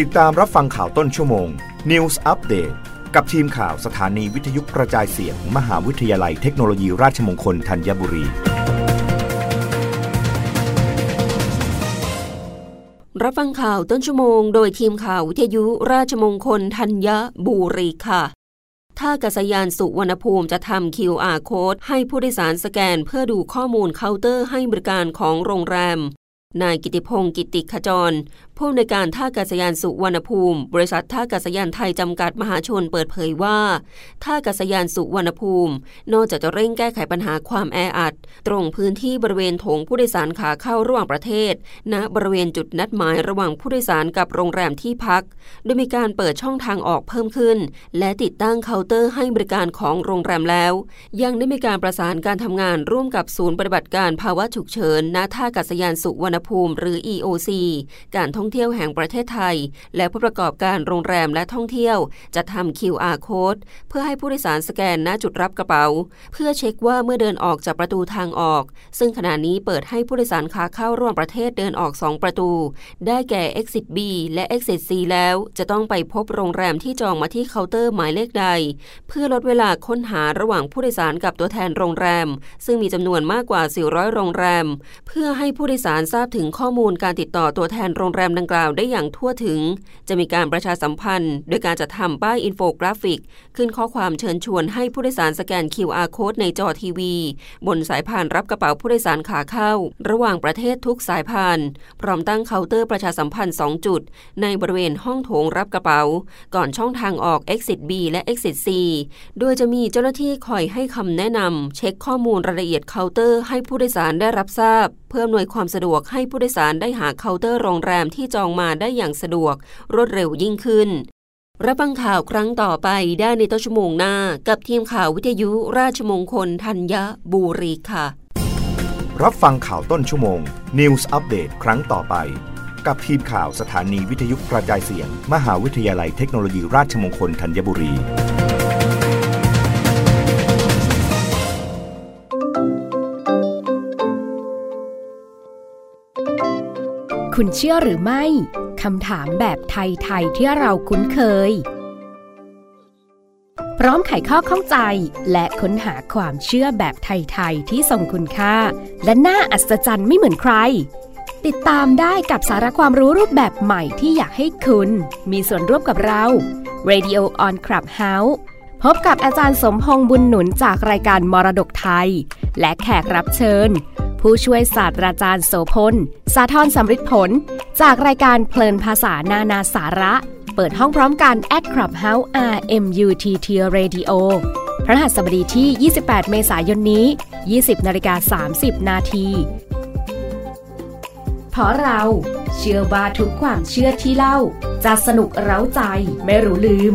ติดตามรับฟังข่าวต้นชั่วโมง News Update กับทีมข่าวสถานีวิทยุกระจายเสียงมมหาวิทยาลัยเทคโนโลยีราชมงคลธัญบุรี รับฟังข่าวต้นชั่วโมง โดยทีมข่าววิทยุราชมงคลธัญบุรีค่ะท่ากัศยานสุวรรณภูมิจะทำ QR code ให้ผู้โดยสารสแกน เพื่อดูข้อมูลเคาน์เตอร์ให้บริการของโรงแรม นายกิติพงศ์กิติขจร ผู้อำนวยการท่าอากาศยานสุวรรณภูมิ บริษัทท่าอากาศยานไทยจำกัดมหาชนเปิดเผยว่า ท่าอากาศยานสุวรรณภูมิ นอกจากจะเร่งแก้ไขปัญหาความแออัด ตรงพื้นที่บริเวณโถงผู้โดยสารขาเข้าระหว่างประเทศ ณบริเวณจุดนัดหมายระหว่างผู้โดยสารกับโรงแรมที่พัก โดยมีการเปิดช่องทางออกเพิ่มขึ้น และติดตั้งเคาน์เตอร์ให้บริการของโรงแรมแล้ว ยังได้มีการประสานการทำงานร่วมกับศูนย์ปฏิบัติการภาวะฉุกเฉินณท่าอากาศยานสุวรรณภูมิหรือ EOC การท่องเที่ยวแห่งประเทศไทย และผู้ประกอบการโรงแรมและท่องเที่ยว จะทำ QR code เพื่อให้ผู้โดยสารสแกนณจุดรับกระเป๋า เพื่อเช็คว่าเมื่อเดินออกจากประตูทางออก ซึ่งขณะนี้เปิดให้ผู้โดยสารขาเข้าร่วมประเทศเดินออก 2 ประตู ได้แก่ Exit B และ Exit C แล้ว จะต้องไปพบโรงแรมที่จองมาที่เคาน์เตอร์หมายเลขใด เพื่อลดเวลาค้นหาระหว่างผู้โดยสารกับตัวแทนโรงแรม ซึ่งมีจำนวนมากกว่า 400 โรงแรม เพื่อให้ผู้โดยสารทราบถึงข้อมูลการติดต่อตัวแทนโรงแรมดังกล่าวได้อย่างทั่วถึง จะมีการประชาสัมพันธ์ โดยการจะทำป้ายอินโฟกราฟิก ขึ้นข้อความเชิญชวนให้ผู้โดยสารสแกน QR code ในจอทีวี บนสายพานรับกระเป๋าผู้โดยสารขาเข้า ระหว่างประเทศทุกสายพาน พร้อมตั้งเคาน์เตอร์ประชาสัมพันธ์ 2 จุด ในบริเวณห้องโถงรับกระเป๋า ก่อนช่องทางออก Exit B และ Exit C โดยจะมีเจ้าหน้าที่คอยให้คำแนะนำเช็คข้อมูลรายละเอียดเคาน์เตอร์ให้ผู้โดยสารได้รับทราบ เพื่ออำนวยความสะดวกให้ผู้โดยสารได้หาเคาน์เตอร์โรงแรมที่จองมาได้อย่างสะดวก รวดเร็วยิ่งขึ้น รับฟังข่าวครั้งต่อไปได้ในต้นชั่วโมงหน้า กับทีมข่าววิทยุราชมงคลธัญบุรีค่ะ รับฟังข่าวต้นชั่วโมง News อัปเดตครั้งต่อไป กับทีมข่าวสถานีวิทยุกระจายเสียง มหาวิทยาลัยเทคโนโลยีราชมงคลธัญบุรี คุณเชื่อหรือไม่คำถามแบบไทยๆที่เราคุ้นเคย พร้อมไขข้อข้องใจและค้นหาความเชื่อแบบไทยๆที่ทรงคุณค่า และน่าอัศจรรย์ไม่เหมือนใคร ติดตามได้กับสาระความรู้รูปแบบใหม่ที่อยากให้คุณ มีส่วนร่วมกับเรา Radio on Clubhouse พบกับอาจารย์สมพงษ์บุญหนุนจากรายการมรดกไทย และแขกรับเชิญ ผู้ช่วยศาสตราจารย์โสพล สาธรสำริดผล จากรายการเพลินภาษานานาสาระ เปิดห้องพร้อมกัน at Clubhouse RMUTT Radio พระหัสบดีที่ 28 เมษายนนี้ 20นาฬิกา30 นาทีเพราะเราเชื่อว่าทุกความเชื่อที่เล่า จะสนุกเร้าใจไม่รู้ลืม